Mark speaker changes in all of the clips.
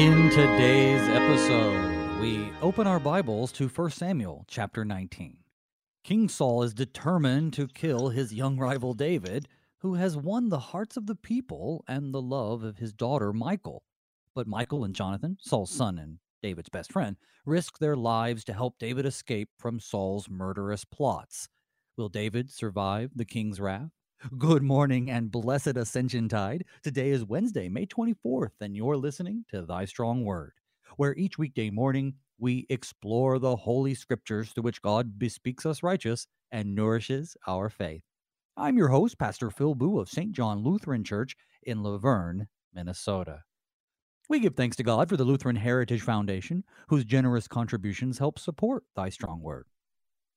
Speaker 1: In today's episode, we open our Bibles to 1 Samuel chapter 19. King Saul is determined to kill his young rival David, who has won the hearts of the people and the love of his daughter Michal. But Michal and Jonathan, Saul's son and David's best friend, risk their lives to help David escape from Saul's murderous plots. Will David survive the king's wrath? Good morning and blessed Ascension Tide. Today is Wednesday, May 24th, and you're listening to Thy Strong Word, where each weekday morning we explore the holy scriptures through which God bespeaks us righteous and nourishes our faith. I'm your host, Pastor Phil Booe of St. John Lutheran Church in Luverne, Minnesota. We give thanks to God for the Lutheran Heritage Foundation, whose generous contributions help support Thy Strong Word.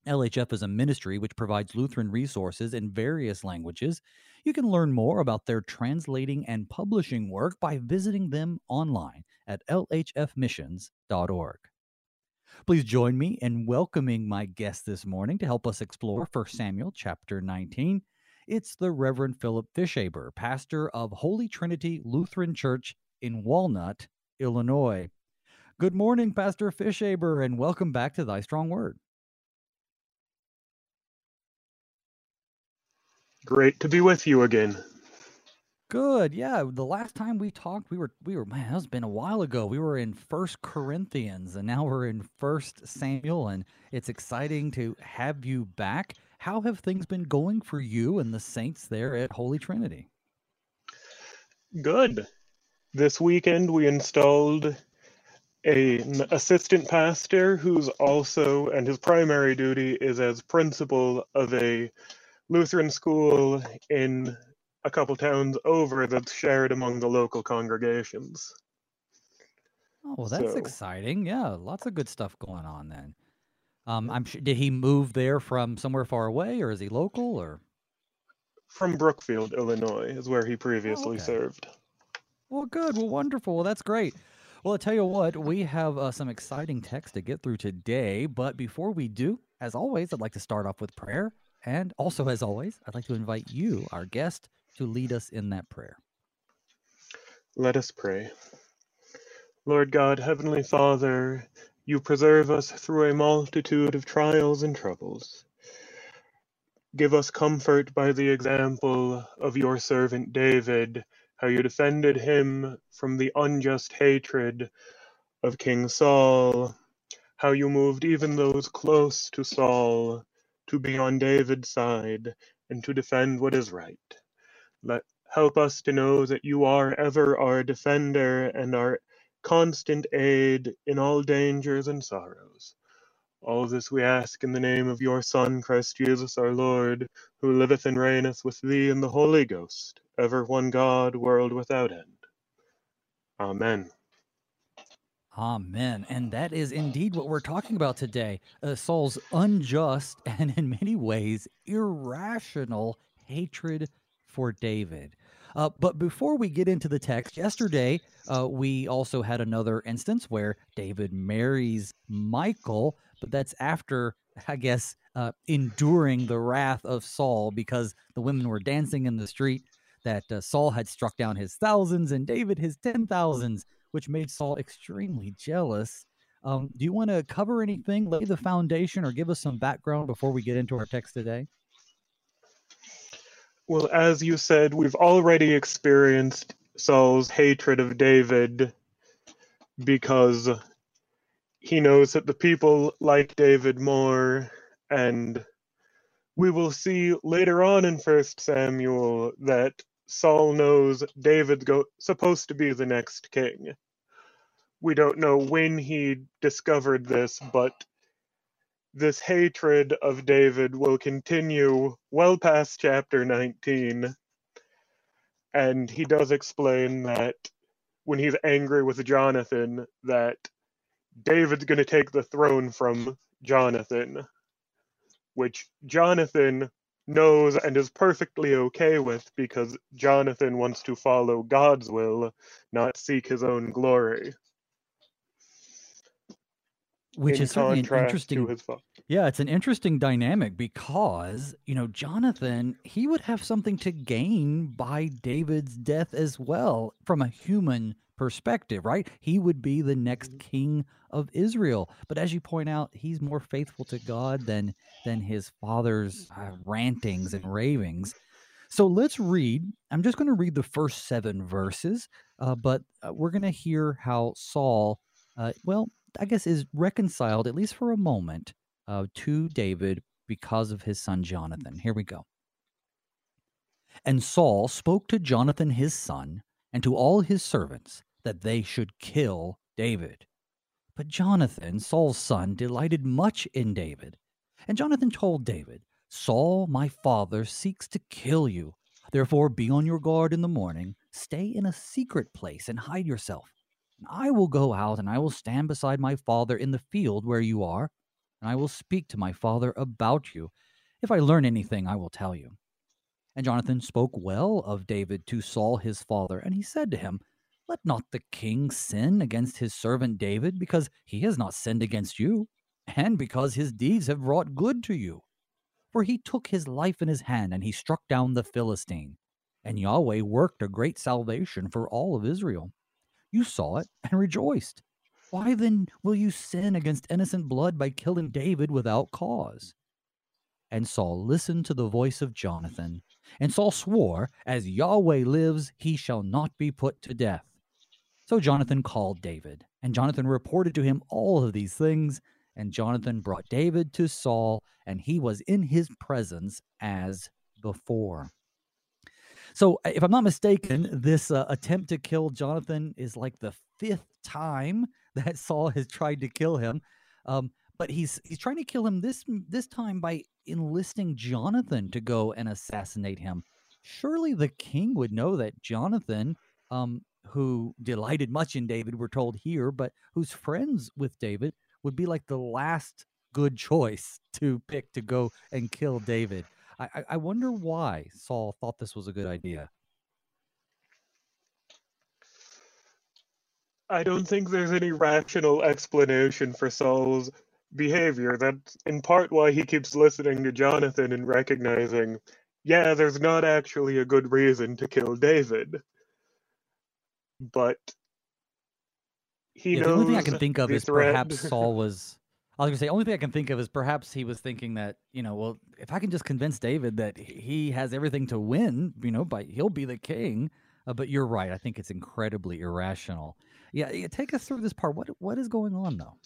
Speaker 1: LHF is a ministry which provides Lutheran resources in various languages. You can learn more about their translating and publishing work by visiting them online at lhfmissions.org. Please join me in welcoming my guest this morning to help us explore 1 Samuel chapter 19. It's the Reverend Phillip Fischaber, pastor of Holy Trinity Lutheran Church in Walnut, Illinois. Good morning, Pastor Fischaber, and welcome back to Thy Strong Word.
Speaker 2: Great to be with you again.
Speaker 1: Good. Yeah, the last time we talked, we were we were man, that's been a while ago. We were in First Corinthians and now we're in First Samuel and it's exciting to have you back. How have things been going for you and the saints there at Holy Trinity?
Speaker 2: Good. This weekend we installed a, an assistant pastor who's also and his primary duty is as principal of a Lutheran school in a couple towns over that's shared among the local congregations.
Speaker 1: Oh, well, that's so, exciting. Yeah, lots of good stuff going on then. Um, I'm sure. Did he move there from somewhere far away, or is he local, or
Speaker 2: from Brookfield, Illinois, is where he previously oh, okay. served.
Speaker 1: Well, good. Well, wonderful. Well, that's great. Well, I tell you what, we have uh, some exciting text to get through today. But before we do, as always, I'd like to start off with prayer. And also, as always, I'd like to invite you, our guest, to lead us in that prayer.
Speaker 2: Let us pray. Lord God, Heavenly Father, you preserve us through a multitude of trials and troubles. Give us comfort by the example of your servant David, how you defended him from the unjust hatred of King Saul, how you moved even those close to Saul to be on David's side and to defend what is right. Let help us to know that you are ever our defender and our constant aid in all dangers and sorrows. All this we ask in the name of your Son, Christ Jesus our Lord, who liveth and reigneth with thee in the Holy Ghost, ever one God, world without end. Amen.
Speaker 1: Amen. And that is indeed what we're talking about today. Uh, Saul's unjust and in many ways irrational hatred for David. Uh, but before we get into the text, yesterday uh, we also had another instance where David marries Michal, but that's after, I guess, uh, enduring the wrath of Saul because the women were dancing in the street. That uh, Saul had struck down his thousands and David his ten thousands which made Saul extremely jealous. Um, do you want to cover anything, lay the foundation, or give us some background before we get into our text today?
Speaker 2: Well, as you said, we've already experienced Saul's hatred of David because he knows that the people like David more, and we will see later on in First Samuel that Saul knows David's go- supposed to be the next king we don't know when he discovered this, but this hatred of David will continue well past chapter 19. And he does explain that when he's angry with Jonathan, that David's going to take the throne from Jonathan, which Jonathan knows and is perfectly okay with because Jonathan wants to follow God's will, not seek his own glory
Speaker 1: which is certainly an interesting. Yeah, it's an interesting dynamic because, you know, Jonathan, he would have something to gain by David's death as well from a human perspective, right? He would be the next
Speaker 2: Mhm.
Speaker 1: king of Israel. But as you point out, he's more faithful to God than than his father's uh, rantings and ravings. So let's read. I'm just going to read the first seven verses, uh, but uh, we're going to hear how Saul, uh, well, I guess, is reconciled, at least for a moment, uh, to David because of his son Jonathan. Here we go. And Saul spoke to Jonathan his son and to all his servants that they should kill David. But Jonathan, Saul's son, delighted much in David. And Jonathan told David, Saul, my father, seeks to kill you. Therefore, be on your guard in the morning. Stay in a secret place and hide yourself. I will go out and I will stand beside my father in the field where you are, and I will speak to my father about you. If I learn anything, I will tell you. And Jonathan spoke well of David to Saul his father, and he said to him, Let not the king sin against his servant David, because he has not sinned against you, and because his deeds have brought good to you. For he took his life in his hand, and he struck down the Philistine. And Yahweh worked a great salvation for all of Israel. You saw it and rejoiced. Why then will you sin against innocent blood by killing David without cause? And Saul listened to the voice of Jonathan. And Saul swore, As Yahweh lives, he shall not be put to death. So Jonathan called David, and Jonathan reported to him all of these things. And Jonathan brought David to Saul, and he was in his presence as before. So, uh, if I'm not mistaken, this uh, attempt to kill Jonathan is like the fifth time that Saul has tried to kill him. Um, but he's he's trying to kill him this this time by enlisting Jonathan to go and assassinate him. Surely the king would know that Jonathan, um, who delighted much in David, we're told here, but who's friends with David, would be like the last good choice to pick to go and kill David. I, I- wonder why Saul thought this was a good idea.
Speaker 2: I don't think there's any rational explanation for Saul's behavior. That's in part why he keeps listening to Jonathan and recognizing, yeah, there's not actually a good reason to kill David. But he
Speaker 1: Yeah, the only thing I can think of is perhaps Saul was. I was gonna say, only thing I can think of is perhaps he was thinking that you know, well, if I can just convince David that he has everything to win, you know, by he'll be the king. Uh, but you're right. I think it's incredibly irrational. Yeah, yeah, take us through this part. What what is going on though?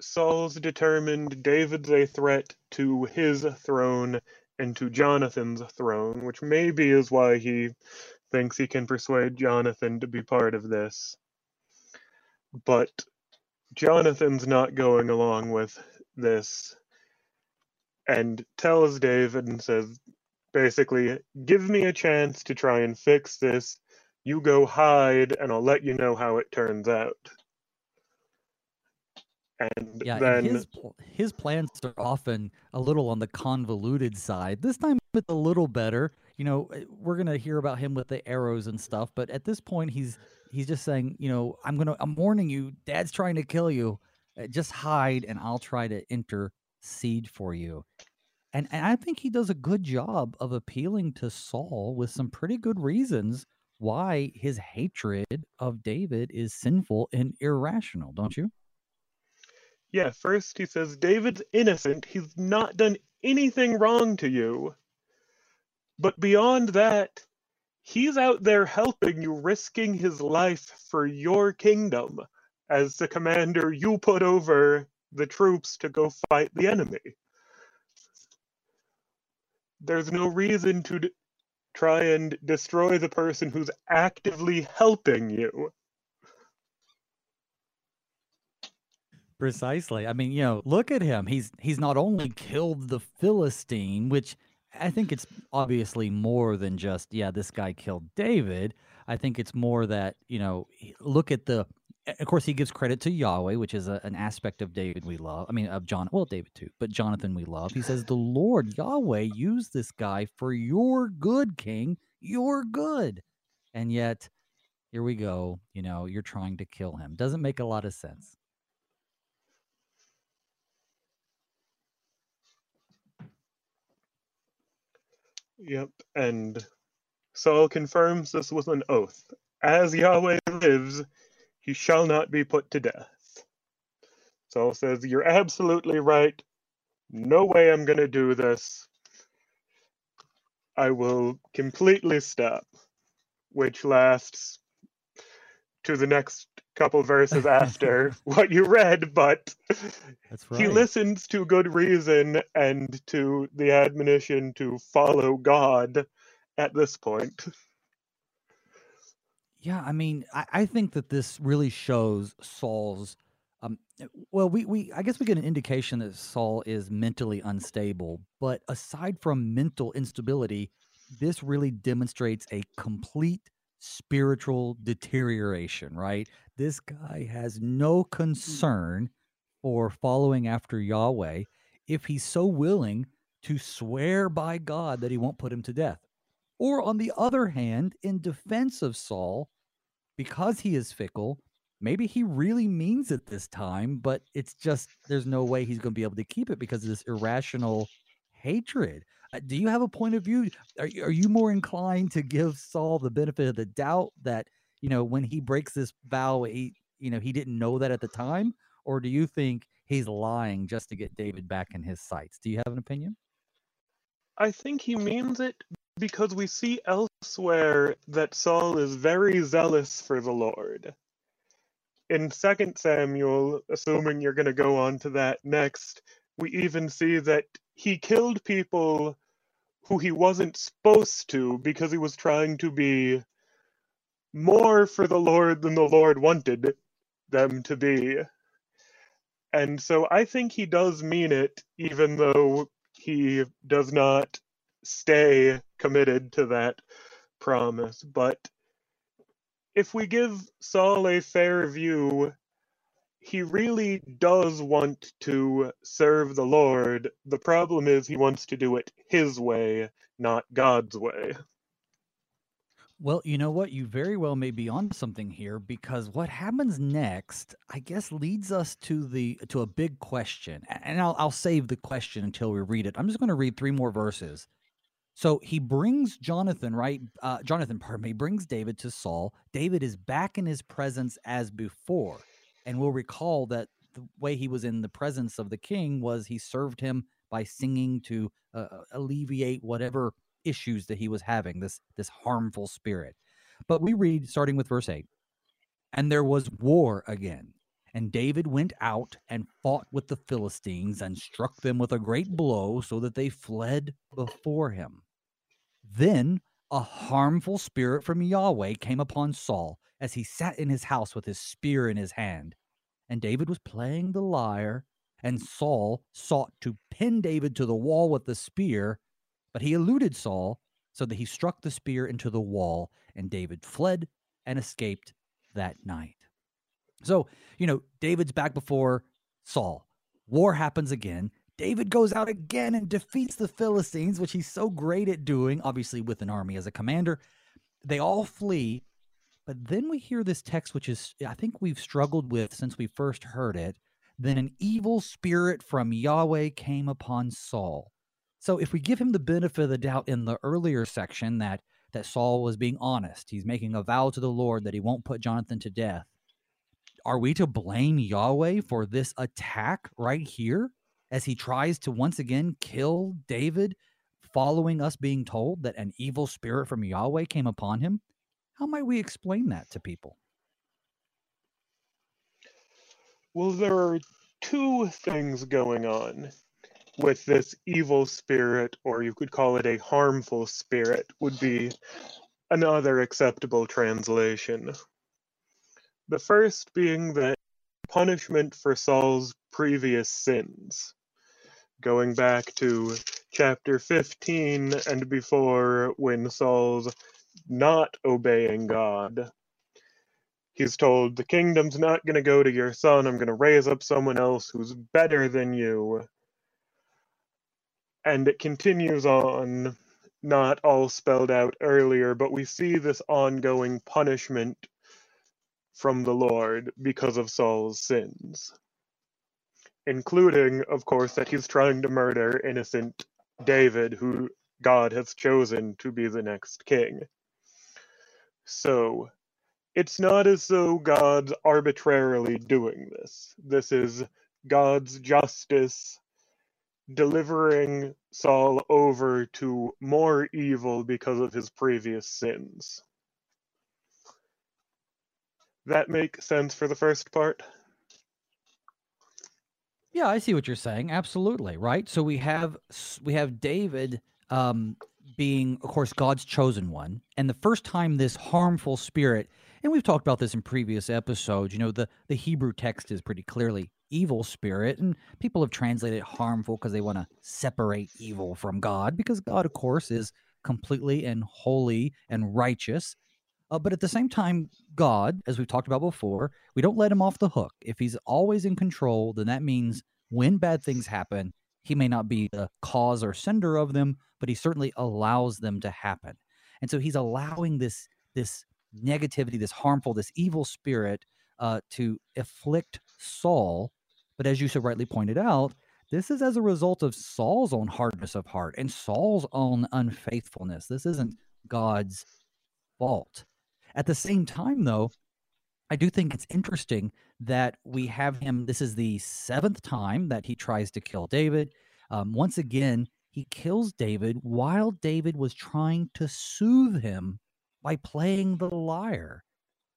Speaker 2: Saul's determined David's a threat to his throne and to Jonathan's throne, which maybe is why he thinks he can persuade Jonathan to be part of this. But Jonathan's not going along with this and tells David and says, basically, give me a chance to try and fix this. You go hide, and I'll let you know how it turns out. And
Speaker 1: Yeah,
Speaker 2: then
Speaker 1: and his his plans are often a little on the convoluted side. This time it's a little better. You know, uh, we're gonna hear about him with the arrows and stuff, but at this point he's he's just saying, you know, I'm gonna I'm warning you, Dad's trying to kill you. Uh, Just hide, and I'll try to intercede for you. And and I think he does a good job of appealing to Saul with some pretty good reasons why his hatred of David is sinful and irrational. Don't you?
Speaker 2: Yeah, first he says David's innocent. He's not done anything wrong to you. But beyond that, he's out there helping you, risking his life for your kingdom. As the commander, you put over the troops to go fight the enemy. There's no reason to d- try and destroy the person who's actively helping you.
Speaker 1: Precisely. I mean, you know, look at him. He's he's not only killed the Philistine, which I think it's obviously more than just yeah, this guy killed David. I think it's more that you know, look at the. Of course, he gives credit to Yahweh, which is a, an aspect of David we love. I mean, of John, well, David too, but Jonathan we love. He says, "The Lord Yahweh used this guy for your good, King. Your good," and yet here we go. You know, you're trying to kill him. Doesn't make a lot of sense.
Speaker 2: Yep, and Saul confirms this with an oath. As Yahweh lives, he shall not be put to death. Saul says, You're absolutely right. No way I'm going to do this. I will completely stop, which lasts to the next couple verses after what you read, but
Speaker 1: right.
Speaker 2: he listens to good reason and to the admonition to follow God at this point.
Speaker 1: Yeah, I mean, I, I think that this really shows Saul's. Um, well, we, we I guess we get an indication that Saul is mentally unstable, but aside from mental instability, this really demonstrates a complete spiritual deterioration. Right? This guy has no concern for following after Yahweh if he's so willing to swear by God that he won't put him to death. Or on the other hand, in defense of Saul, because he is fickle, maybe he really means it this time, but it's just there's no way he's going to be able to keep it because of this irrational hatred. Uh, do you have a point of view? Are are you more inclined to give Saul the benefit of the doubt that you know when he breaks this vow, he you know he didn't know that at the time, or do you think he's lying just to get David back in his sights? Do you have an opinion?
Speaker 2: I think he means it because we see elsewhere that Saul is very zealous for the Lord. In 2 Samuel, assuming you're going to go on to that next, we even see that he killed people who he wasn't supposed to because he was trying to be more for the Lord than the Lord wanted them to be. And so I think he does mean it, even though he does not stay committed to that promise. But if we give Saul a fair view, he really does want to serve the Lord. The problem is he wants to do it his way, not God's way.
Speaker 1: Well, you know what? You very well may be on something here because what happens next, I guess, leads us to the to a big question. And I'll I'll save the question until we read it. I'm just going to read three more verses. So he brings Jonathan, right? Uh, Jonathan, pardon me, brings David to Saul. David is back in his presence as before, and we'll recall that the way he was in the presence of the king was he served him by singing to uh, alleviate whatever issues that he was having this this harmful spirit. But we read starting with verse 8 and there was war again and david went out and fought with the philistines and struck them with a great blow so that they fled before him. Then a harmful spirit from yahweh came upon saul as he sat in his house with his spear in his hand. And david was playing the lyre and saul sought to pin david to the wall with the spear but he eluded Saul so that he struck the spear into the wall, and David fled and escaped that night. So, you know, David's back before Saul. War happens again. David goes out again and defeats the Philistines, which he's so great at doing, obviously with an army as a commander. They all flee. But then we hear this text, which is, I think we've struggled with since we first heard it. Then an evil spirit from Yahweh came upon Saul. So if we give him the benefit of the doubt in the earlier section that that Saul was being honest, he's making a vow to the Lord that he won't put Jonathan to death. Are we to blame Yahweh for this attack right here as he tries to once again kill David, following us being told that an evil spirit from Yahweh came upon him? How might we explain that to people?
Speaker 2: Well, there are two things going on with this evil spirit, or you could call it a harmful spirit, would be another acceptable translation. The first being that punishment for Saul's previous sins. Going back to chapter 15 and before, when Saul's not obeying God. He's told, The kingdom's not going to go to your son. I'm going to raise up someone else who's better than you and it continues on, not all spelled out earlier, but we see this ongoing punishment from the Lord because of Saul's sins, including, of course, that he's trying to murder innocent David, who God has chosen to be the next king. So, it's not as though God's arbitrarily doing this. This is God's justice delivering Saul over to more evil because of his previous sins. That make sense for the first part?
Speaker 1: Yeah, I see what you're saying. Absolutely, right? So we have we have David um, being, of course, God's chosen one, and the first time this harmful spirit, and we've talked about this in previous episodes. You know, the the Hebrew text is pretty clearly evil spirit, and people have translated it harmful because they want to separate evil from God, because God, of course, is completely and holy and righteous. Uh, but at the same time, God, as we've talked about before, we don't let him off the hook. If he's always in control, then that means when bad things happen, he may not be the cause or sender of them, but he certainly allows them to happen. And so he's allowing this this negativity, this harmful, this evil spirit uh, to afflict Saul. But as you so rightly pointed out, this is as a result of Saul's own hardness of heart and Saul's own unfaithfulness. This isn't God's fault. At the same time, though, I do think it's interesting that we have him. This is the seventh time that he tries to kill David. Um, once again, he kills David while David was trying to soothe him by playing the lyre,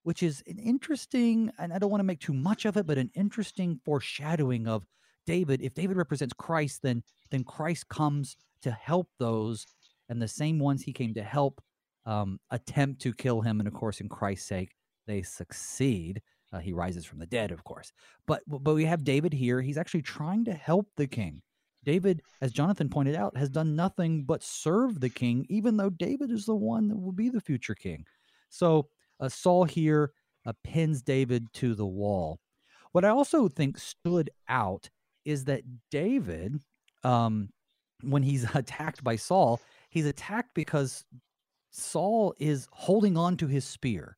Speaker 1: which is an interesting, and I don't want to make too much of it, but an interesting foreshadowing of David. If David represents Christ, then then Christ comes to help those, and the same ones he came to help um, attempt to kill him, and of course, in Christ's sake, they succeed. Uh, he rises from the dead, of course. But but we have David here. He's actually trying to help the king. David, as Jonathan pointed out, has done nothing but serve the king, even though David is the one that will be the future king. So uh, Saul here uh, pins David to the wall. What I also think stood out is that David, um, when he's attacked by Saul, he's attacked because Saul is holding on to his spear.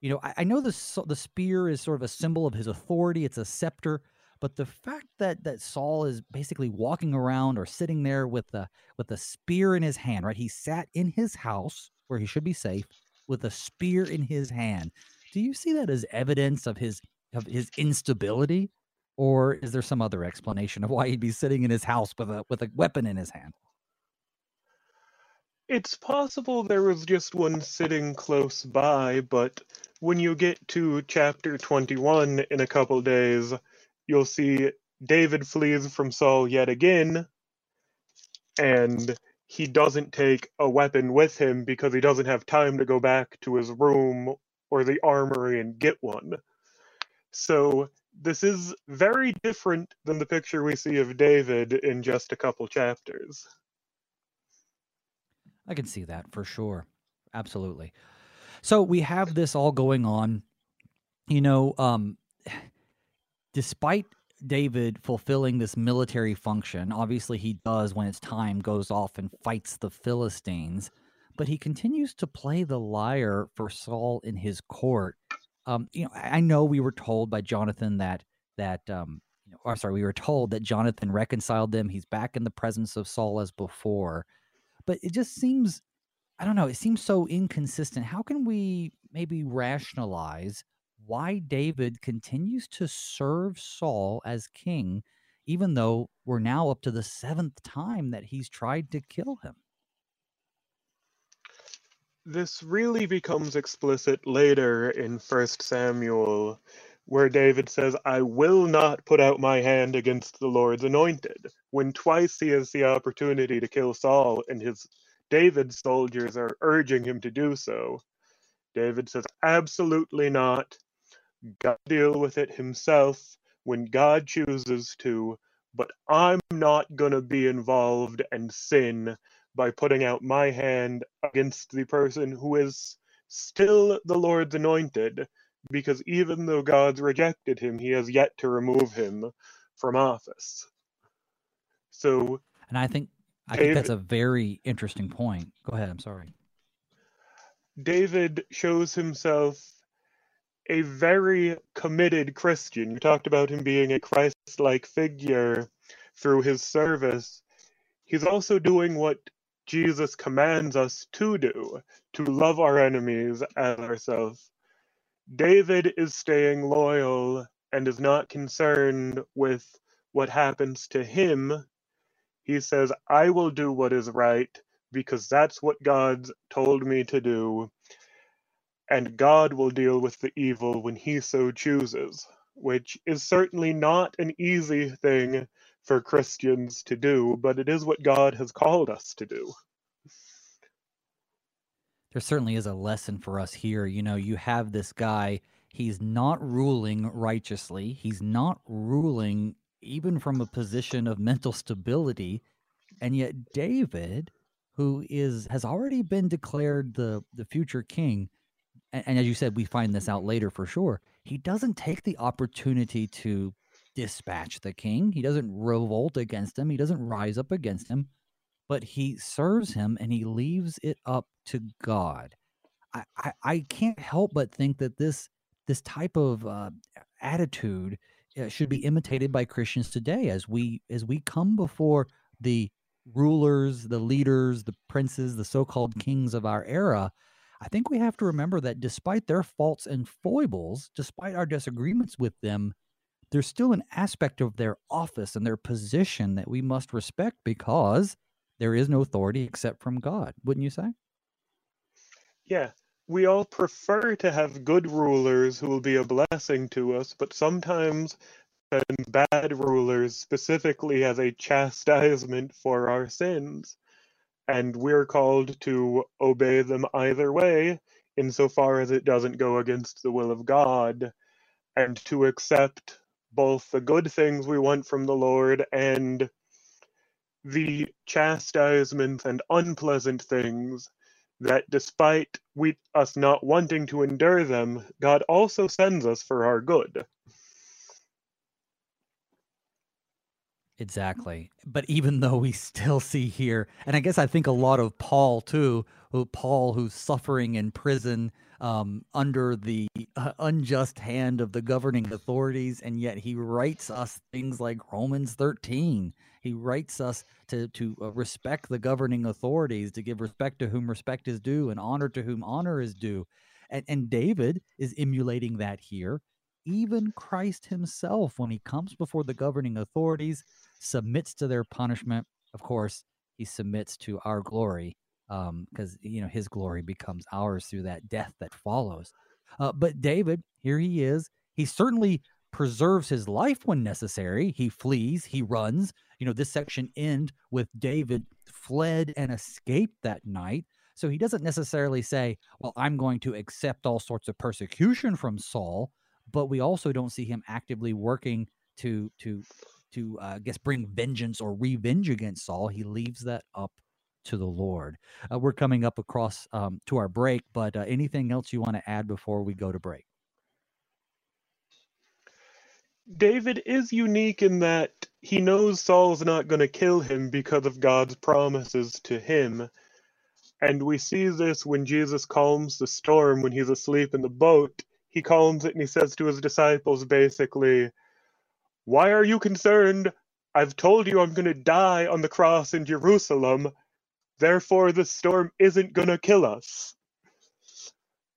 Speaker 1: You know, I, I know the the spear is sort of a symbol of his authority. It's a scepter, but the fact that that Saul is basically walking around or sitting there with a with a spear in his hand, right? He sat in his house where he should be safe with a spear in his hand. Do you see that as evidence of his of his instability, or is there some other explanation of why he'd be sitting in his house with a with a weapon in his hand?
Speaker 2: It's possible there was just one sitting close by, but when you get to chapter 21 in a couple days, you'll see David flees from Saul yet again, and he doesn't take a weapon with him because he doesn't have time to go back to his room or the armory and get one. So this is very different than the picture we see of David in just a couple chapters.
Speaker 1: I can see that for sure. Absolutely. So we have this all going on. You know, um, despite David fulfilling this military function, obviously he does when it's time, goes off and fights the Philistines, but he continues to play the lyre for Saul in his court. Um, you know, I know we were told by Jonathan that that um, or sorry, we were told that Jonathan reconciled them. He's back in the presence of Saul as before but it just seems I don't know, it seems so inconsistent. How can we maybe rationalize why David continues to serve Saul as king, even though we're now up to the seventh time that he's tried to kill him?
Speaker 2: This really becomes explicit later in First Samuel, where David says, I will not put out my hand against the Lord's anointed, when twice he has the opportunity to kill Saul and his David's soldiers are urging him to do so. David says, Absolutely not. God deal with it himself when God chooses to, but I'm not going to be involved and sin by putting out my hand against the person who is still the Lord's anointed because even though God's rejected him, he has yet to remove him from office. So,
Speaker 1: and I think I David, think that's a very interesting point. Go ahead. I'm sorry.
Speaker 2: David shows himself a very committed Christian. You talked about him being a Christ-like figure through his service. He's also doing what Jesus commands us to do, to love our enemies as ourselves. David is staying loyal and is not concerned with what happens to him. He says, I will do what is right because that's what God's told me to do, and God will deal with the evil when He so chooses, which is certainly not an easy thing for Christians to do, but it is what God has called us to do.
Speaker 1: There certainly is a lesson for us here. You know, you have this guy, he's not ruling righteously, he's not ruling even from a position of mental stability. And yet, David, who is has already been declared the the future king, and, and as you said, we find this out later for sure. He doesn't take the opportunity to dispatch the king. He doesn't revolt against him. He doesn't rise up against him, but he serves him and he leaves it up to God. I, I, I can't help but think that this this type of uh, attitude uh, should be imitated by Christians today as we as we come before the rulers, the leaders, the princes, the so-called kings of our era. I think we have to remember that despite their faults and foibles, despite our disagreements with them, there's still an aspect of their office and their position that we must respect because there is no authority except from God, wouldn't you say?
Speaker 2: Yeah, we all prefer to have good rulers who will be a blessing to us, but sometimes and bad rulers specifically as a chastisement for our sins. And we're called to obey them either way, insofar as it doesn't go against the will of God, and to accept both the good things we want from the Lord and the chastisements and unpleasant things that despite we us not wanting to endure them, God also sends us for our good.
Speaker 1: Exactly. But even though we still see here, and I guess I think a lot of Paul too, who Paul who's suffering in prison um, under the uh, unjust hand of the governing authorities, and yet he writes us things like Romans 13. He writes us to to uh, respect the governing authorities, to give respect to whom respect is due, and honor to whom honor is due. And, and David is emulating that here. Even Christ himself, when he comes before the governing authorities, submits to their punishment. Of course, he submits to our glory because um, you know his glory becomes ours through that death that follows. Uh, but David, here he is. He certainly preserves his life when necessary. He flees, he runs. You know, this section end with David fled and escaped that night. So he doesn't necessarily say, "Well, I'm going to accept all sorts of persecution from Saul," but we also don't see him actively working to to to uh, I guess bring vengeance or revenge against Saul. He leaves that up to the Lord. Uh, we're coming up across um, to our break, but uh, anything else you want to add before we go to break?
Speaker 2: David is unique in that he knows Saul's not going to kill him because of God's promises to him. And we see this when Jesus calms the storm when he's asleep in the boat. He calms it and he says to his disciples basically, why are you concerned? I've told you I'm going to die on the cross in Jerusalem. Therefore, the storm isn't going to kill us.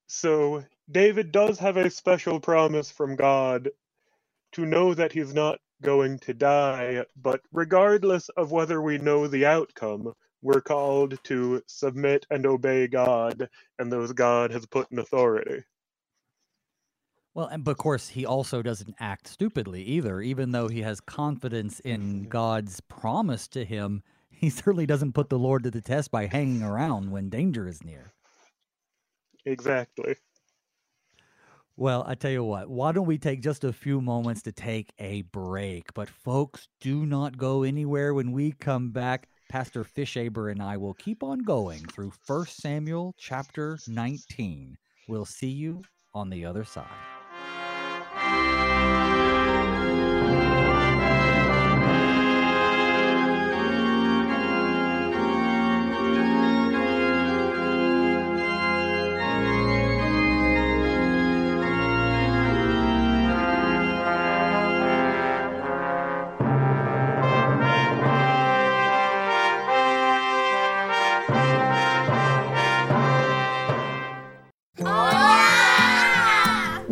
Speaker 2: So, David does have a special promise from God to know that he's not going to die, but regardless of whether we know the outcome, we're called to submit and obey God and those God has put in authority.
Speaker 1: Well, and but of course, he also doesn't act stupidly either. Even though he has confidence in mm-hmm. God's promise to him, he certainly doesn't put the Lord to the test by hanging around when danger is near.
Speaker 2: Exactly.
Speaker 1: Well, I tell you what, why don't we take just a few moments to take a break? But folks, do not go anywhere when we come back. Pastor Fischaber and I will keep on going through 1 Samuel chapter 19. We'll see you on the other side. Thank you.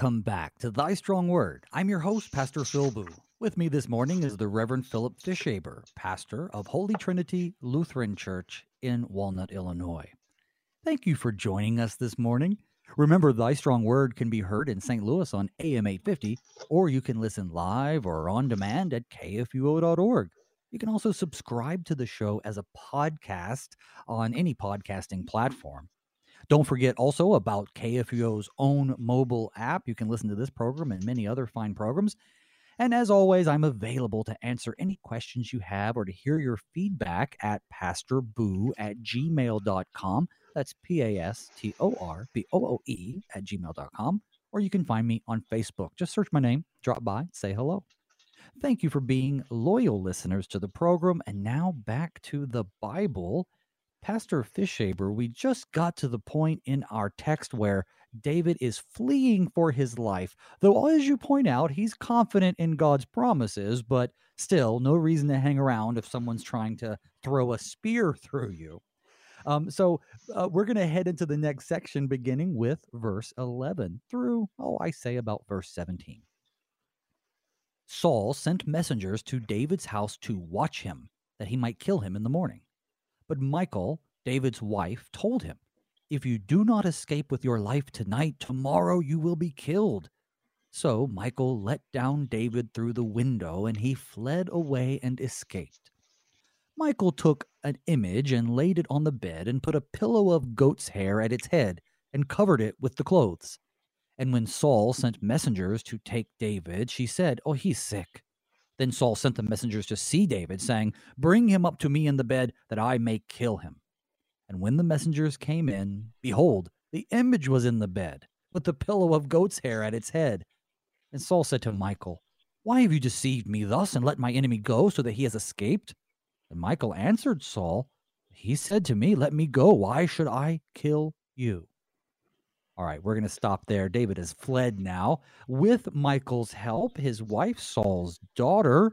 Speaker 1: Welcome back to Thy Strong Word. I'm your host, Pastor Phil Booe. With me this morning is the Reverend Phillip Fischaber, pastor of Holy Trinity Lutheran Church in Walnut, Illinois. Thank you for joining us this morning. Remember, Thy Strong Word can be heard in St. Louis on AM 850, or you can listen live or on demand at kfuo.org. You can also subscribe to the show as a podcast on any podcasting platform. Don't forget also about KFUO's own mobile app. You can listen to this program and many other fine programs. And as always, I'm available to answer any questions you have or to hear your feedback at pastorbooe at gmail.com. That's P A S T O R B O O E at gmail.com. Or you can find me on Facebook. Just search my name, drop by, say hello. Thank you for being loyal listeners to the program. And now back to the Bible. Pastor Fischaber, we just got to the point in our text where David is fleeing for his life. Though, as you point out, he's confident in God's promises, but still, no reason to hang around if someone's trying to throw a spear through you. Um, so, uh, we're going to head into the next section, beginning with verse 11 through, oh, I say about verse 17. Saul sent messengers to David's house to watch him, that he might kill him in the morning. But Michal, David's wife, told him, If you do not escape with your life tonight, tomorrow you will be killed. So Michal let down David through the window, and he fled away and escaped. Michal took an image and laid it on the bed, and put a pillow of goat's hair at its head, and covered it with the clothes. And when Saul sent messengers to take David, she said, Oh, he's sick. Then Saul sent the messengers to see David, saying, Bring him up to me in the bed, that I may kill him. And when the messengers came in, behold, the image was in the bed, with the pillow of goat's hair at its head. And Saul said to Michal, Why have you deceived me thus, and let my enemy go, so that he has escaped? And Michal answered Saul, He said to me, Let me go. Why should I kill you? All right, we're going to stop there. David has fled now with Michal's help. His wife, Saul's daughter,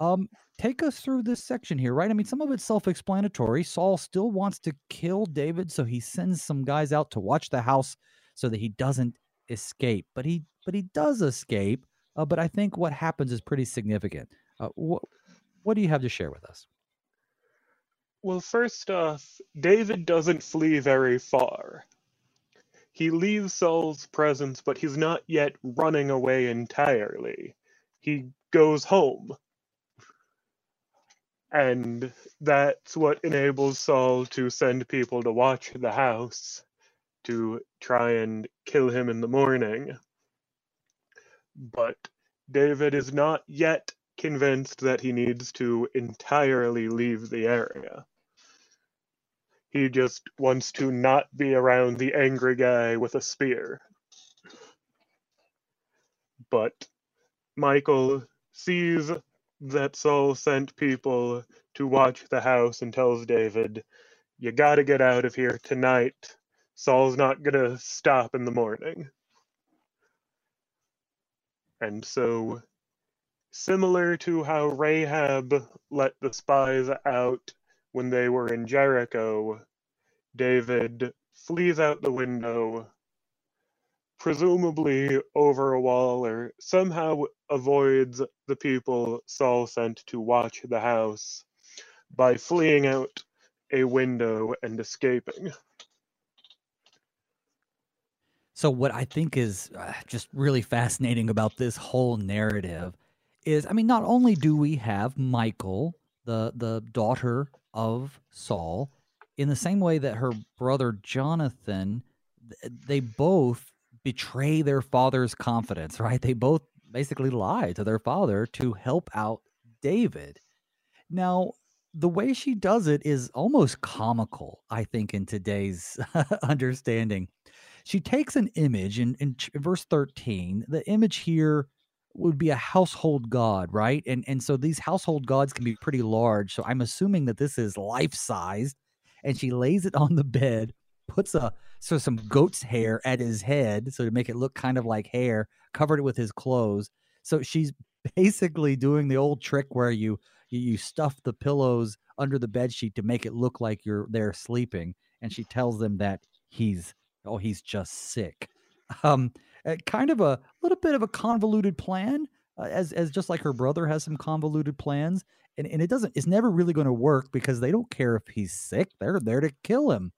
Speaker 1: um, take us through this section here, right? I mean, some of it's self explanatory. Saul still wants to kill David, so he sends some guys out to watch the house so that he doesn't escape. But he, but he does escape. Uh, but I think what happens is pretty significant. Uh, what, what do you have to share with us?
Speaker 2: Well, first off, David doesn't flee very far. He leaves Saul's presence, but he's not yet running away entirely. He goes home. And that's what enables Saul to send people to watch the house to try and kill him in the morning. But David is not yet convinced that he needs to entirely leave the area. He just wants to not be around the angry guy with a spear. But Michal sees that Saul sent people to watch the house and tells David, You gotta get out of here tonight. Saul's not gonna stop in the morning. And so, similar to how Rahab let the spies out when they were in Jericho, David flees out the window, presumably over a wall, or somehow avoids the people Saul sent to watch the house by fleeing out a window and escaping.
Speaker 1: So, what I think is uh, just really fascinating about this whole narrative is I mean, not only do we have Michal, the, the daughter of Saul, in the same way that her brother Jonathan, they both betray their father's confidence, right? They both basically lie to their father to help out David. Now, the way she does it is almost comical, I think, in today's understanding. She takes an image in, in verse 13. The image here would be a household god, right? And and so these household gods can be pretty large. So I'm assuming that this is life sized. And she lays it on the bed, puts a so some goat's hair at his head, so to make it look kind of like hair, covered it with his clothes. So she's basically doing the old trick where you you you stuff the pillows under the bed sheet to make it look like you're there sleeping, and she tells them that he's oh he's just sick. Um, uh, kind of a little bit of a convoluted plan, uh, as as just like her brother has some convoluted plans, and and it doesn't. It's never really going to work because they don't care if he's sick. They're there to kill him,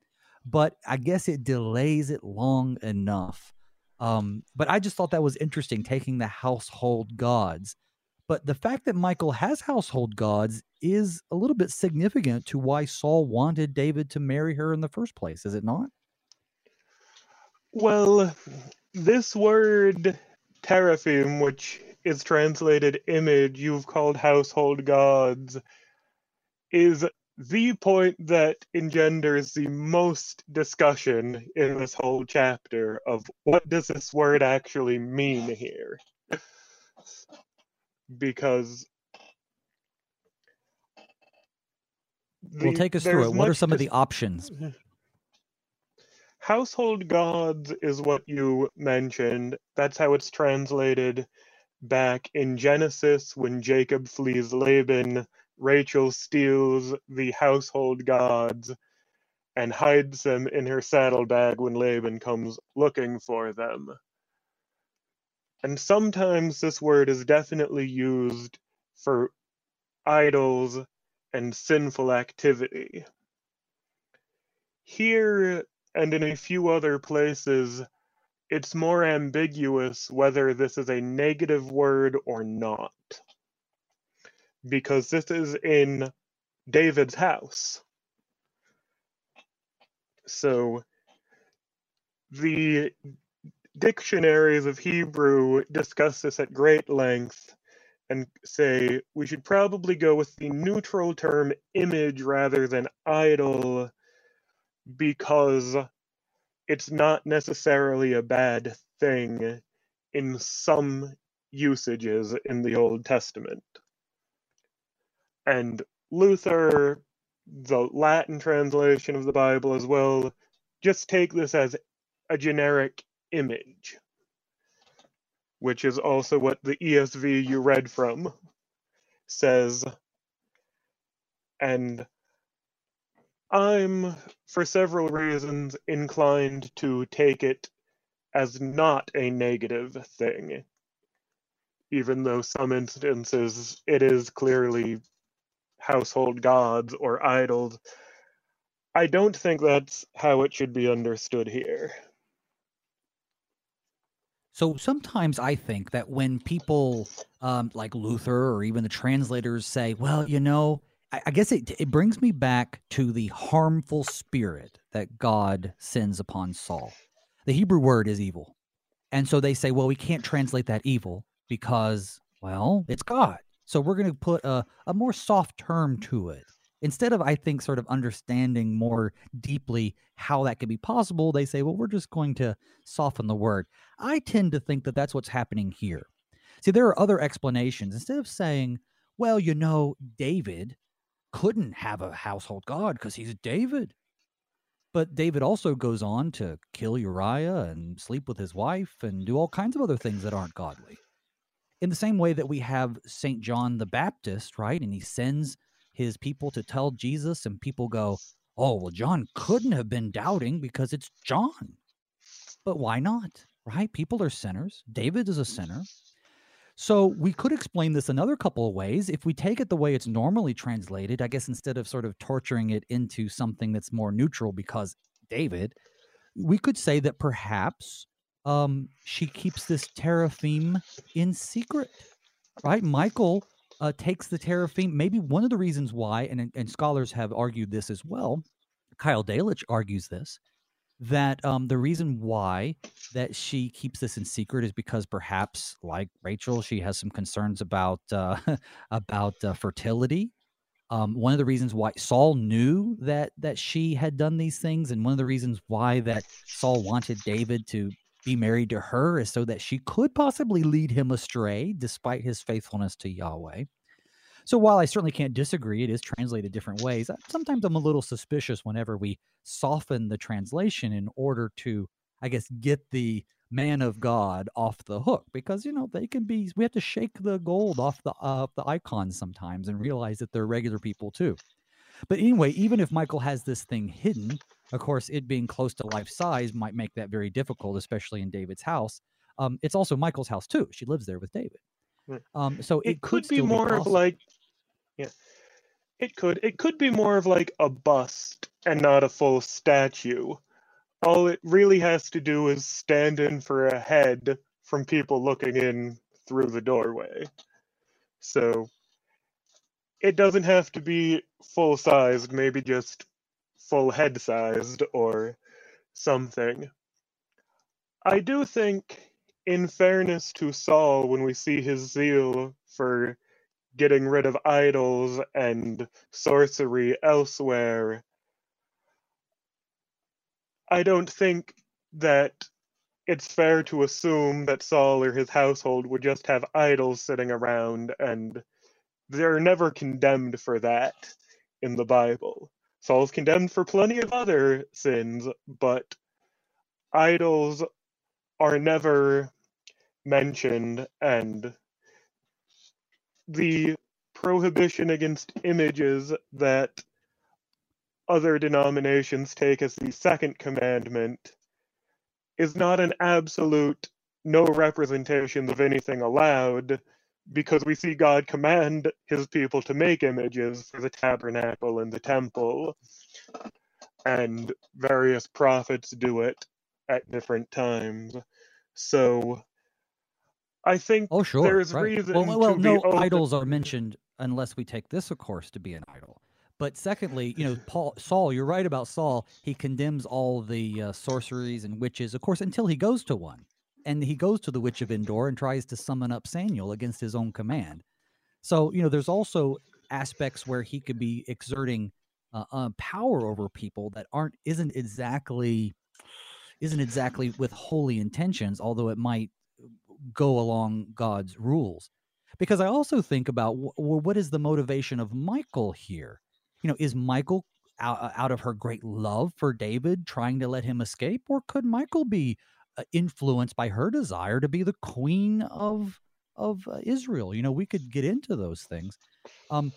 Speaker 1: but I guess it delays it long enough. Um, but I just thought that was interesting, taking the household gods. But the fact that Michal has household gods is a little bit significant to why Saul wanted David to marry her in the first place, is it not?
Speaker 2: Well, this word teraphim, which is translated image, you've called household gods, is the point that engenders the most discussion in this whole chapter of what does this word actually mean here? Because
Speaker 1: the, well, take us through it. What are some of the options?
Speaker 2: Household gods is what you mentioned. That's how it's translated back in Genesis when Jacob flees Laban. Rachel steals the household gods and hides them in her saddlebag when Laban comes looking for them. And sometimes this word is definitely used for idols and sinful activity. Here, and in a few other places, it's more ambiguous whether this is a negative word or not. Because this is in David's house. So the dictionaries of Hebrew discuss this at great length and say we should probably go with the neutral term image rather than idol because it's not necessarily a bad thing in some usages in the Old Testament. And Luther, the Latin translation of the Bible as well, just take this as a generic image, which is also what the ESV you read from says. And I'm, for several reasons, inclined to take it as not a negative thing, even though some instances it is clearly household gods or idols. I don't think that's how it should be understood here.
Speaker 1: So sometimes I think that when people um, like Luther or even the translators say, well, you know, I, I guess it it brings me back to the harmful spirit that God sends upon Saul. The Hebrew word is evil. And so they say, well, we can't translate that evil because, well, it's God. So we're going to put a, a more soft term to it. Instead of, I think, sort of understanding more deeply how that could be possible, they say, well, we're just going to soften the word. I tend to think that that's what's happening here. See, there are other explanations. Instead of saying, well, you know, David couldn't have a household god because he's David. But David also goes on to kill Uriah and sleep with his wife and do all kinds of other things that aren't godly. In the same way that we have St. John the Baptist, right? And he sends his people to tell Jesus, and people go, Oh, well, John couldn't have been doubting because it's John. But why not? Right? People are sinners. David is a sinner. So we could explain this another couple of ways. If we take it the way it's normally translated, I guess instead of sort of torturing it into something that's more neutral because David, we could say that perhaps um, she keeps this teraphim in secret, right? Michal uh, takes the teraphim. Maybe one of the reasons why, and, and scholars have argued this as well, Keil Delitzsch argues this, that um, the reason why that she keeps this in secret is because perhaps, like Rachel, she has some concerns about uh, about uh, fertility. Um, one of the reasons why Saul knew that that she had done these things, and one of the reasons why that Saul wanted David to be married to her is so that she could possibly lead him astray, despite his faithfulness to Yahweh. So while I certainly can't disagree, it is translated different ways. Sometimes I'm a little suspicious whenever we soften the translation in order to, I guess, get the man of God off the hook because you know they can be. We have to shake the gold off the uh, the icons sometimes and realize that they're regular people too. But anyway, even if Michal has this thing hidden, of course, it being close to life size might make that very difficult, especially in David's house. Um, it's also Michal's house too. She lives there with David. Um, so it,
Speaker 2: it could,
Speaker 1: could
Speaker 2: be more of like yeah. It could. It could be more of like a bust and not a full statue. All it really has to do is stand in for a head from people looking in through the doorway. So it doesn't have to be full sized, maybe just full head sized or something. I do think, in fairness to Saul, when we see his zeal for getting rid of idols and sorcery elsewhere, I don't think that it's fair to assume that Saul or his household would just have idols sitting around and they're never condemned for that in the Bible. Saul's condemned for plenty of other sins, but idols are never mentioned and the prohibition against images that other denominations take as the second commandment is not an absolute no representations of anything allowed because we see God command his people to make images for the tabernacle and the temple and various prophets do it at different times. So I think
Speaker 1: Oh, sure.
Speaker 2: there's
Speaker 1: Right.
Speaker 2: reason
Speaker 1: Well, well, well,
Speaker 2: to be
Speaker 1: no idols are mentioned unless we take this, of course, to be an idol. But secondly, you know, Paul Saul, you're right about Saul. He condemns all the uh, sorceries and witches, of course, until he goes to one, and he goes to the witch of Endor and tries to summon up Samuel against his own command. So you know, there's also aspects where he could be exerting uh, uh, power over people that aren't isn't exactly isn't exactly with holy intentions, although it might go along God's rules. Because I also think about w- w- what is the motivation of Michal here? You know, is Michal out, out of her great love for David trying to let him escape, or could Michal be uh, influenced by her desire to be the queen of of uh, Israel? You know, we could get into those things. Um,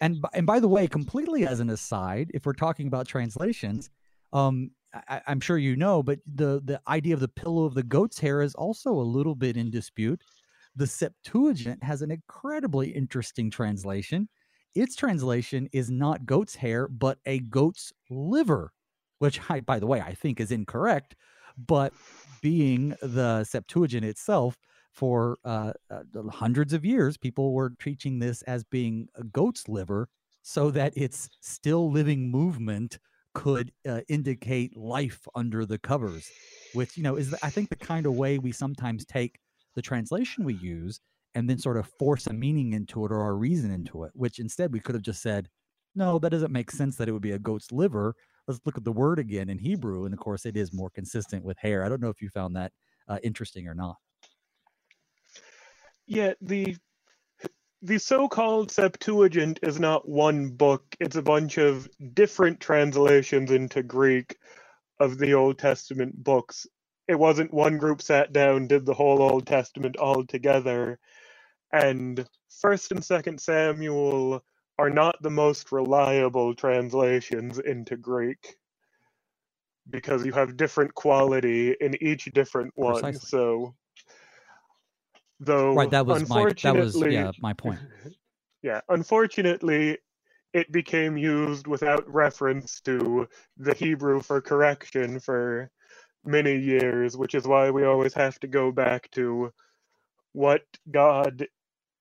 Speaker 1: and and by the way, completely as an aside, if we're talking about translations, um, I, I'm sure you know, but the the idea of the pillow of the goat's hair is also a little bit in dispute. The Septuagint has an incredibly interesting translation. Its translation is not goat's hair, but a goat's liver, which I, by the way, I think is incorrect. But being the Septuagint itself, for uh, uh, hundreds of years, people were teaching this as being a goat's liver, so that its still living movement could uh, indicate life under the covers, which you know is I think the kind of way we sometimes take the translation we use and then sort of force a meaning into it or a reason into it. Which instead we could have just said, no, that doesn't make sense that it would be a goat's liver. Let's look at the word again in Hebrew, and of course it is more consistent with hair. I don't know if you found that uh, interesting or not.
Speaker 2: Yeah, the the so-called Septuagint is not one book. It's a bunch of different translations into Greek of the Old Testament books. It wasn't one group sat down did the whole Old Testament all together. And First and Second Samuel are not the most reliable translations into Greek because you have different quality in each different one.
Speaker 1: Precisely.
Speaker 2: So though
Speaker 1: Right, that was my that was yeah my point.
Speaker 2: yeah, unfortunately, it became used without reference to the Hebrew for correction for many years, which is why we always have to go back to what God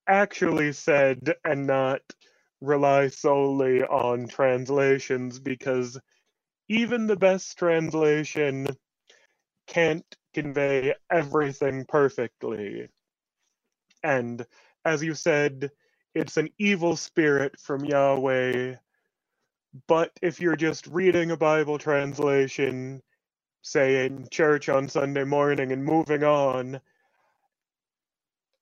Speaker 2: actually said and not rely solely on translations because even the best translation can't convey everything perfectly. And as you said, it's an evil spirit from Yahweh. But if you're just reading a Bible translation, say in church on Sunday morning and moving on,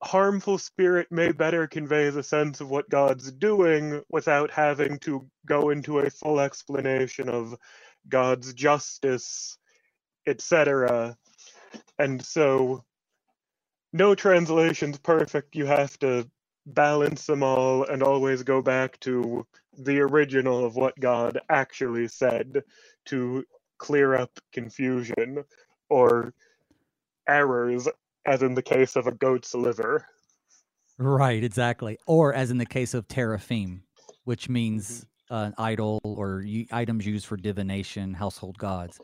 Speaker 2: harmful spirit may better convey the sense of what God's doing without having to go into a full explanation of God's justice, etc. And so, no translation's perfect. You have to balance them all and always go back to the original of what God actually said to clear up confusion or errors, as in the case of a goat's liver.
Speaker 1: Right, exactly. Or as in the case of teraphim, which means uh, an idol or items used for divination, household gods.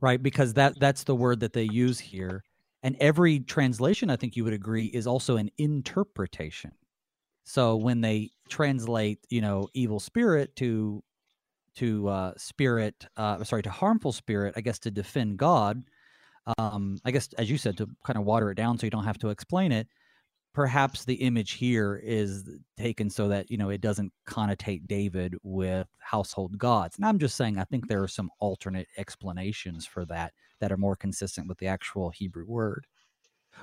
Speaker 1: Right, because that that's the word that they use here. And every translation, I think you would agree, is also an interpretation. So when they translate, you know, evil spirit to to uh, spirit, uh, sorry, to harmful spirit, I guess to defend God. Um, I guess as you said, to kind of water it down so you don't have to explain it. Perhaps the image here is taken so that you know it doesn't connotate David with household gods. And I'm just saying, I think there are some alternate explanations for that that are more consistent with the actual Hebrew word.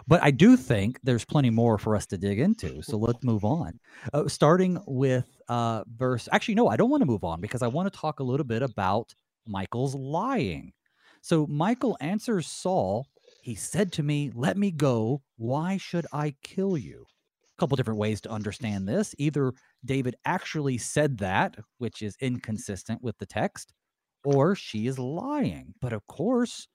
Speaker 1: But I do think there's plenty more for us to dig into. So let's move on. Uh, starting with uh, verse. Actually, no, I don't want to move on because I want to talk a little bit about Michal's lying. So Michal answers Saul. He said to me, Let me go. Why should I kill you? A couple different ways to understand this. Either David actually said that, which is inconsistent with the text, or she is lying. But of course,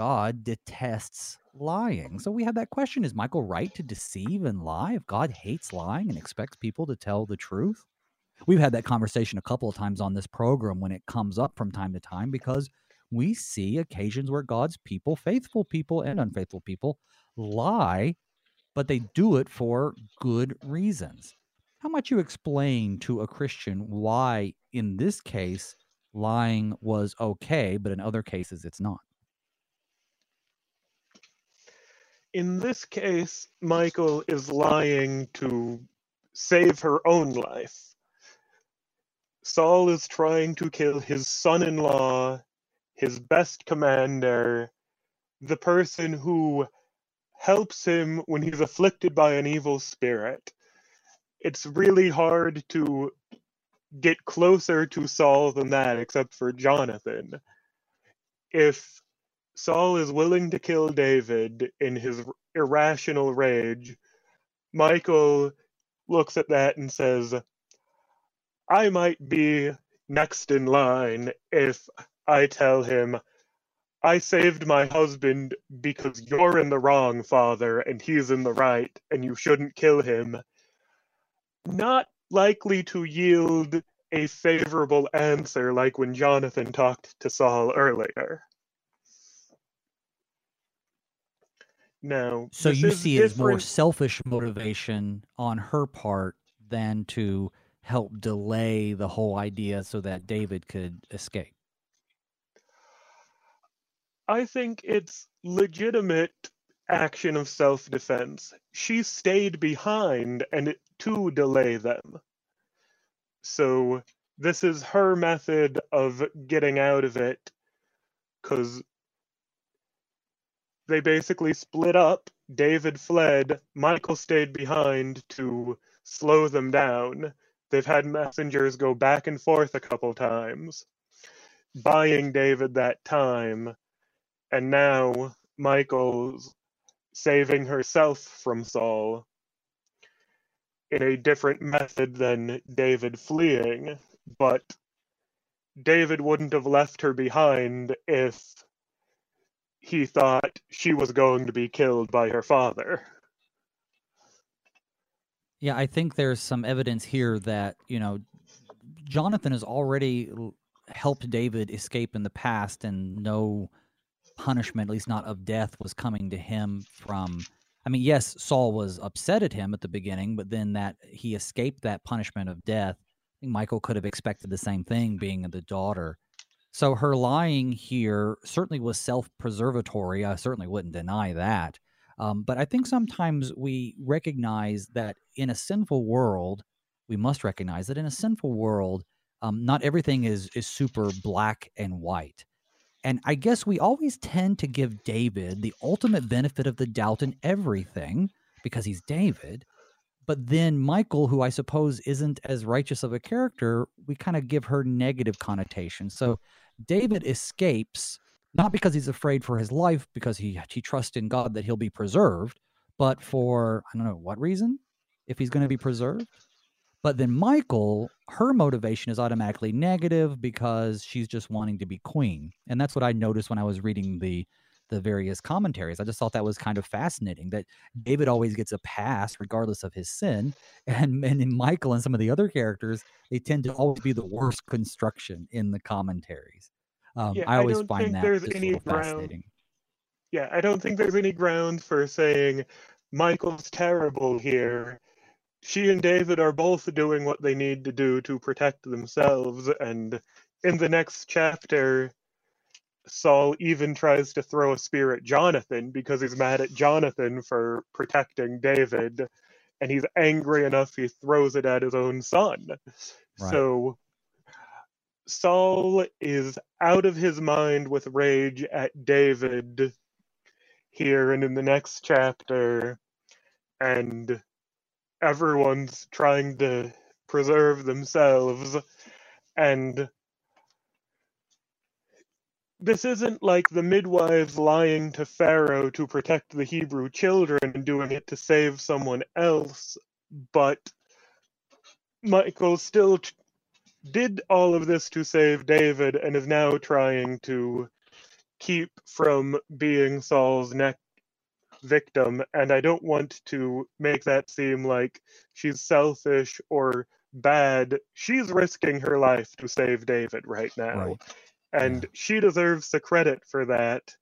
Speaker 1: God detests lying. So we have that question Is Michal right to deceive and lie if God hates lying and expects people to tell the truth? We've had that conversation a couple of times on this program when it comes up from time to time because we see occasions where God's people, faithful people and unfaithful people, lie, but they do it for good reasons. How might you explain to a Christian why, in this case, lying was okay, but in other cases it's not?
Speaker 2: In this case, Michal is lying to save her own life. Saul is trying to kill his son in law, his best commander, the person who helps him when he's afflicted by an evil spirit. It's really hard to get closer to Saul than that, except for Jonathan. If Saul is willing to kill David in his irrational rage. Michal looks at that and says, I might be next in line if I tell him, I saved my husband because you're in the wrong, father, and he's in the right, and you shouldn't kill him. Not likely to yield a favorable answer like when Jonathan talked to Saul earlier. No.
Speaker 1: So you see it as more selfish motivation on her part than to help delay the whole idea so that David could escape.
Speaker 2: I think it's legitimate action of self-defense. She stayed behind and it, to delay them. So this is her method of getting out of it because they basically split up. David fled. Michal stayed behind to slow them down. They've had messengers go back and forth a couple times, buying David that time. And now Michal's saving herself from Saul in a different method than David fleeing. But David wouldn't have left her behind if he thought she was going to be killed by her father.
Speaker 1: Yeah, I think there's some evidence here that, you know, Jonathan has already helped David escape in the past and no punishment, at least not of death, was coming to him from. I mean, yes, Saul was upset at him at the beginning, but then that he escaped that punishment of death. I think Michal could have expected the same thing, being the daughter So her lying here certainly was self-preservatory. I certainly wouldn't deny that. Um, but I think sometimes we recognize that in a sinful world, we must recognize that in a sinful world, um, not everything is is super black and white. And I guess we always tend to give David the ultimate benefit of the doubt in everything because he's David. But then Michal, who I suppose isn't as righteous of a character, we kind of give her negative connotation. So David escapes not because he's afraid for his life, because he he trusts in God that he'll be preserved, but for I don't know what reason, if he's going to be preserved. But then Michal, her motivation is automatically negative because she's just wanting to be queen. And that's what I noticed when I was reading the the various commentaries. I just thought that was kind of fascinating that David always gets a pass regardless of his sin. And, and in Michal and some of the other characters, they tend to always be the worst construction in the commentaries. Um, yeah, I always I find that there's any fascinating.
Speaker 2: Yeah, I don't think there's any ground for saying Michal's terrible here she and David are both doing what they need to do to protect themselves. And in the next chapter, Saul even tries to throw a spear at Jonathan because he's mad at Jonathan for protecting David. And he's angry enough, he throws it at his own son. Right. So Saul is out of his mind with rage at David here and in the next chapter. And everyone's trying to preserve themselves and this isn't like the midwives lying to Pharaoh to protect the Hebrew children and doing it to save someone else, but Michal still t- did all of this to save David and is now trying to keep from being Saul's next victim. And i don't want to make that seem like she's selfish or bad. She's risking her life to save david right now. Right. And yeah. she deserves the credit for that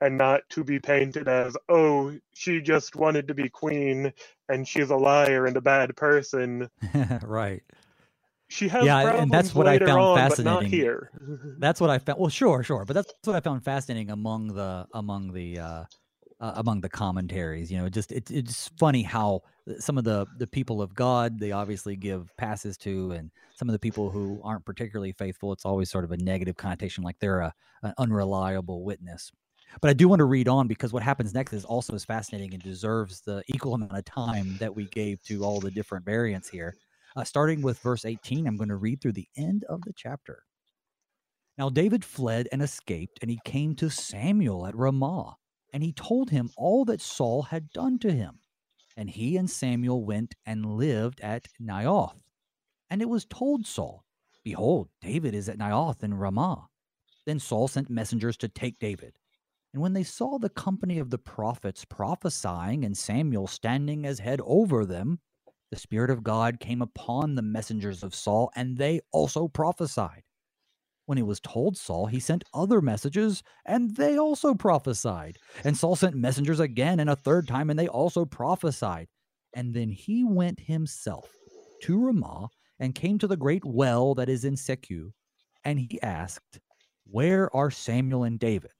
Speaker 2: and not to be painted as oh she just wanted to be queen and she's a liar and a bad person.
Speaker 1: Right.
Speaker 2: She has yeah and that's what i found on, fascinating. here.
Speaker 1: That's what i found well sure sure but that's what i found fascinating among the among the uh uh, among the commentaries. You know, just it, it's funny how some of the the people of God they obviously give passes to, and some of the people who aren't particularly faithful, it's always sort of a negative connotation, like they're a an unreliable witness. But I do want to read on because what happens next is also as fascinating and deserves the equal amount of time that we gave to all the different variants here. Uh, starting with verse 18, I'm going to read through the end of the chapter. Now David fled and escaped, and he came to Samuel at Ramah and he told him all that Saul had done to him. And he and Samuel went and lived at Naioth. And it was told Saul, Behold, David is at Naioth in Ramah. Then Saul sent messengers to take David. And when they saw the company of the prophets prophesying and Samuel standing as head over them, the Spirit of God came upon the messengers of Saul, and they also prophesied. When he was told Saul, he sent other messages, and they also prophesied. And Saul sent messengers again and a third time, and they also prophesied. And then he went himself to Ramah and came to the great well that is in Secu. And he asked, Where are Samuel and David?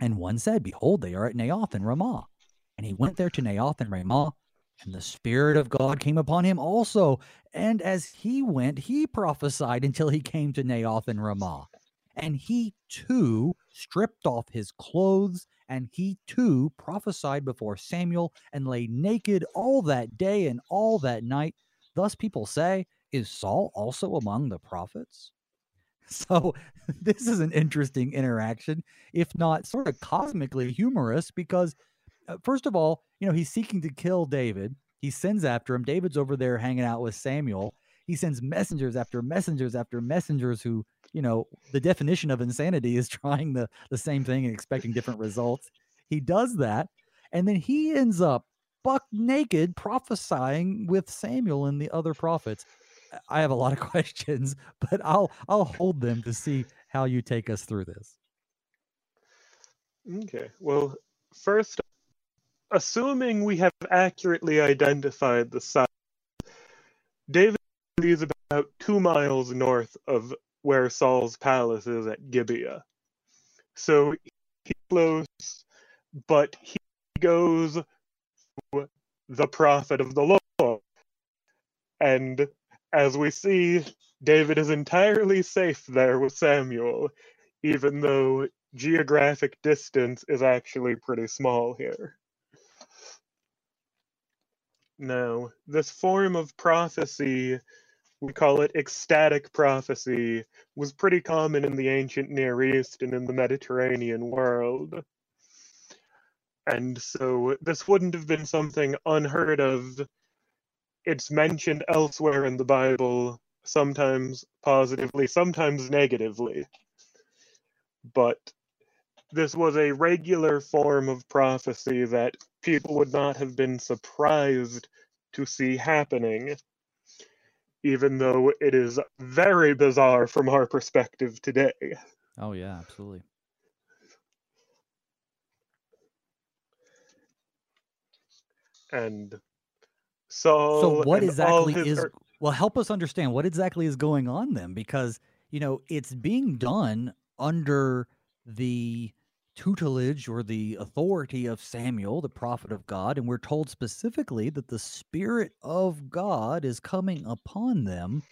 Speaker 1: And one said, Behold, they are at Naioth in Ramah. And he went there to Naioth and Ramah, and the Spirit of God came upon him also. And as he went, he prophesied until he came to Naioth and Ramah. And he too stripped off his clothes, and he too prophesied before Samuel, and lay naked all that day and all that night. Thus people say, Is Saul also among the prophets? So, this is an interesting interaction, if not sort of cosmically humorous, because Uh, first of all, you know, he's seeking to kill David. He sends after him. David's over there hanging out with Samuel. He sends messengers after messengers after messengers who, you know, the definition of insanity is trying the, the same thing and expecting different results. He does that. And then he ends up buck naked prophesying with Samuel and the other prophets. I have a lot of questions, but I'll I'll hold them to see how you take us through this.
Speaker 2: Okay. Well, first assuming we have accurately identified the site, David is about two miles north of where Saul's palace is at Gibeah. So he's close, but he goes to the prophet of the Lord. And as we see, David is entirely safe there with Samuel, even though geographic distance is actually pretty small here. Now, this form of prophecy, we call it ecstatic prophecy, was pretty common in the ancient Near East and in the Mediterranean world. And so this wouldn't have been something unheard of. It's mentioned elsewhere in the Bible, sometimes positively, sometimes negatively. But this was a regular form of prophecy that people would not have been surprised to see happening, even though it is very bizarre from our perspective today.
Speaker 1: Oh, yeah, absolutely.
Speaker 2: And so,
Speaker 1: So what exactly is
Speaker 2: er-
Speaker 1: well help us understand what exactly is going on then because you know it's being done under the tutelage or the authority of Samuel the prophet of God and we're told specifically that the spirit of God is coming upon them.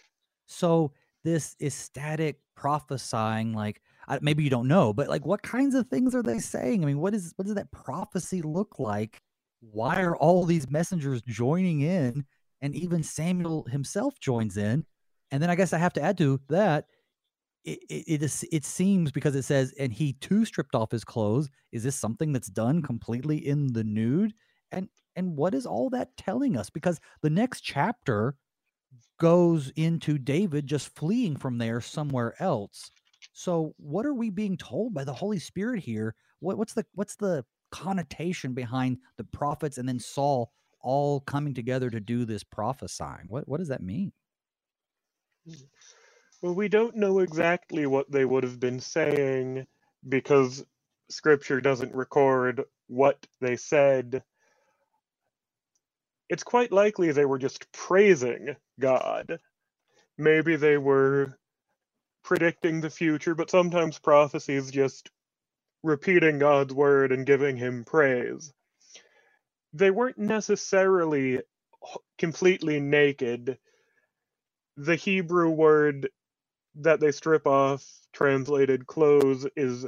Speaker 1: So this ecstatic prophesying like maybe you don't know but like what kinds of things are they saying? I mean what is what does that prophecy look like? Why are all these messengers joining in and even samuel himself joins in? And then i guess i have to add to that it, it, it, it seems because it says and he too stripped off his clothes. Is this something that's done completely in the nude? And and what is all that telling us? Because the next chapter goes into david just fleeing from there somewhere else. So what are we being told by the holy spirit here? What, what's the what's the connotation behind the prophets and then saul all coming together to do this prophesying? What what does that mean hmm.
Speaker 2: Well, we don't know exactly what they would have been saying because scripture doesn't record what they said. It's quite likely they were just praising God. Maybe they were predicting the future, but sometimes prophecy is just repeating God's word and giving him praise. They weren't necessarily completely naked. The Hebrew word that they strip off, translated clothes, is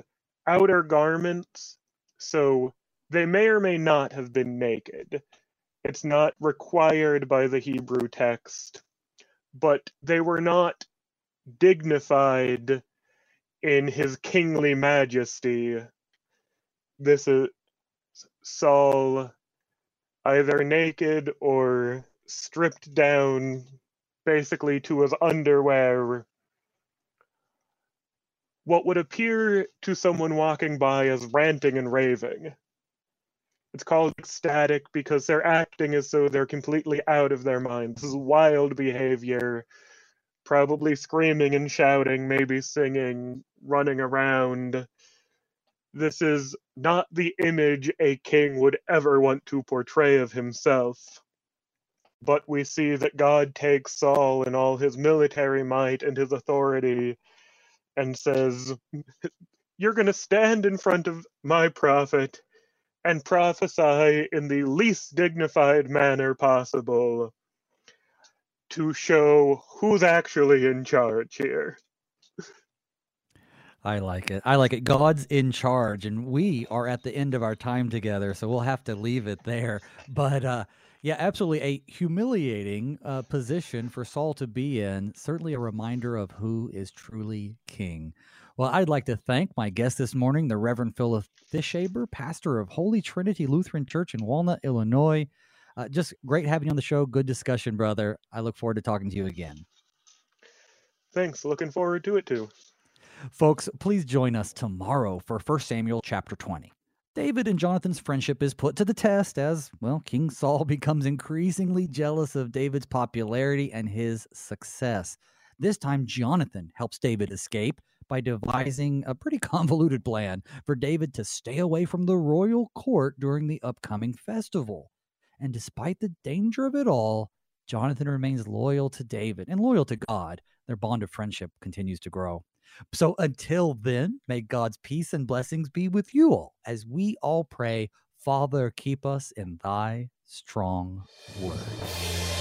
Speaker 2: outer garments. So they may or may not have been naked. It's not required by the Hebrew text, but they were not dignified in his kingly majesty. This is Saul either naked or stripped down basically to his underwear what would appear to someone walking by as ranting and raving. It's called ecstatic because they're acting as though they're completely out of their minds. This is wild behavior, probably screaming and shouting, maybe singing, running around. This is not the image a king would ever want to portray of himself. But we see that God takes Saul in all his military might and his authority and says, You're going to stand in front of my prophet and prophesy in the least dignified manner possible to show who's actually in charge here.
Speaker 1: I like it. I like it. God's in charge, and we are at the end of our time together, so we'll have to leave it there. But uh, yeah, absolutely a humiliating uh, position for Saul to be in. Certainly a reminder of who is truly king. Well, I'd like to thank my guest this morning, the Reverend Phillip Fischaber, pastor of Holy Trinity Lutheran Church in Walnut, Illinois. Uh, just great having you on the show. Good discussion, brother. I look forward to talking to you again.
Speaker 2: Thanks. Looking forward to it too.
Speaker 1: Folks, please join us tomorrow for 1 Samuel chapter 20. David and Jonathan's friendship is put to the test as, well, King Saul becomes increasingly jealous of David's popularity and his success. This time, Jonathan helps David escape by devising a pretty convoluted plan for David to stay away from the royal court during the upcoming festival. And despite the danger of it all, Jonathan remains loyal to David and loyal to God their bond of friendship continues to grow. So until then, may God's peace and blessings be with you all as we all pray, Father, keep us in thy strong word.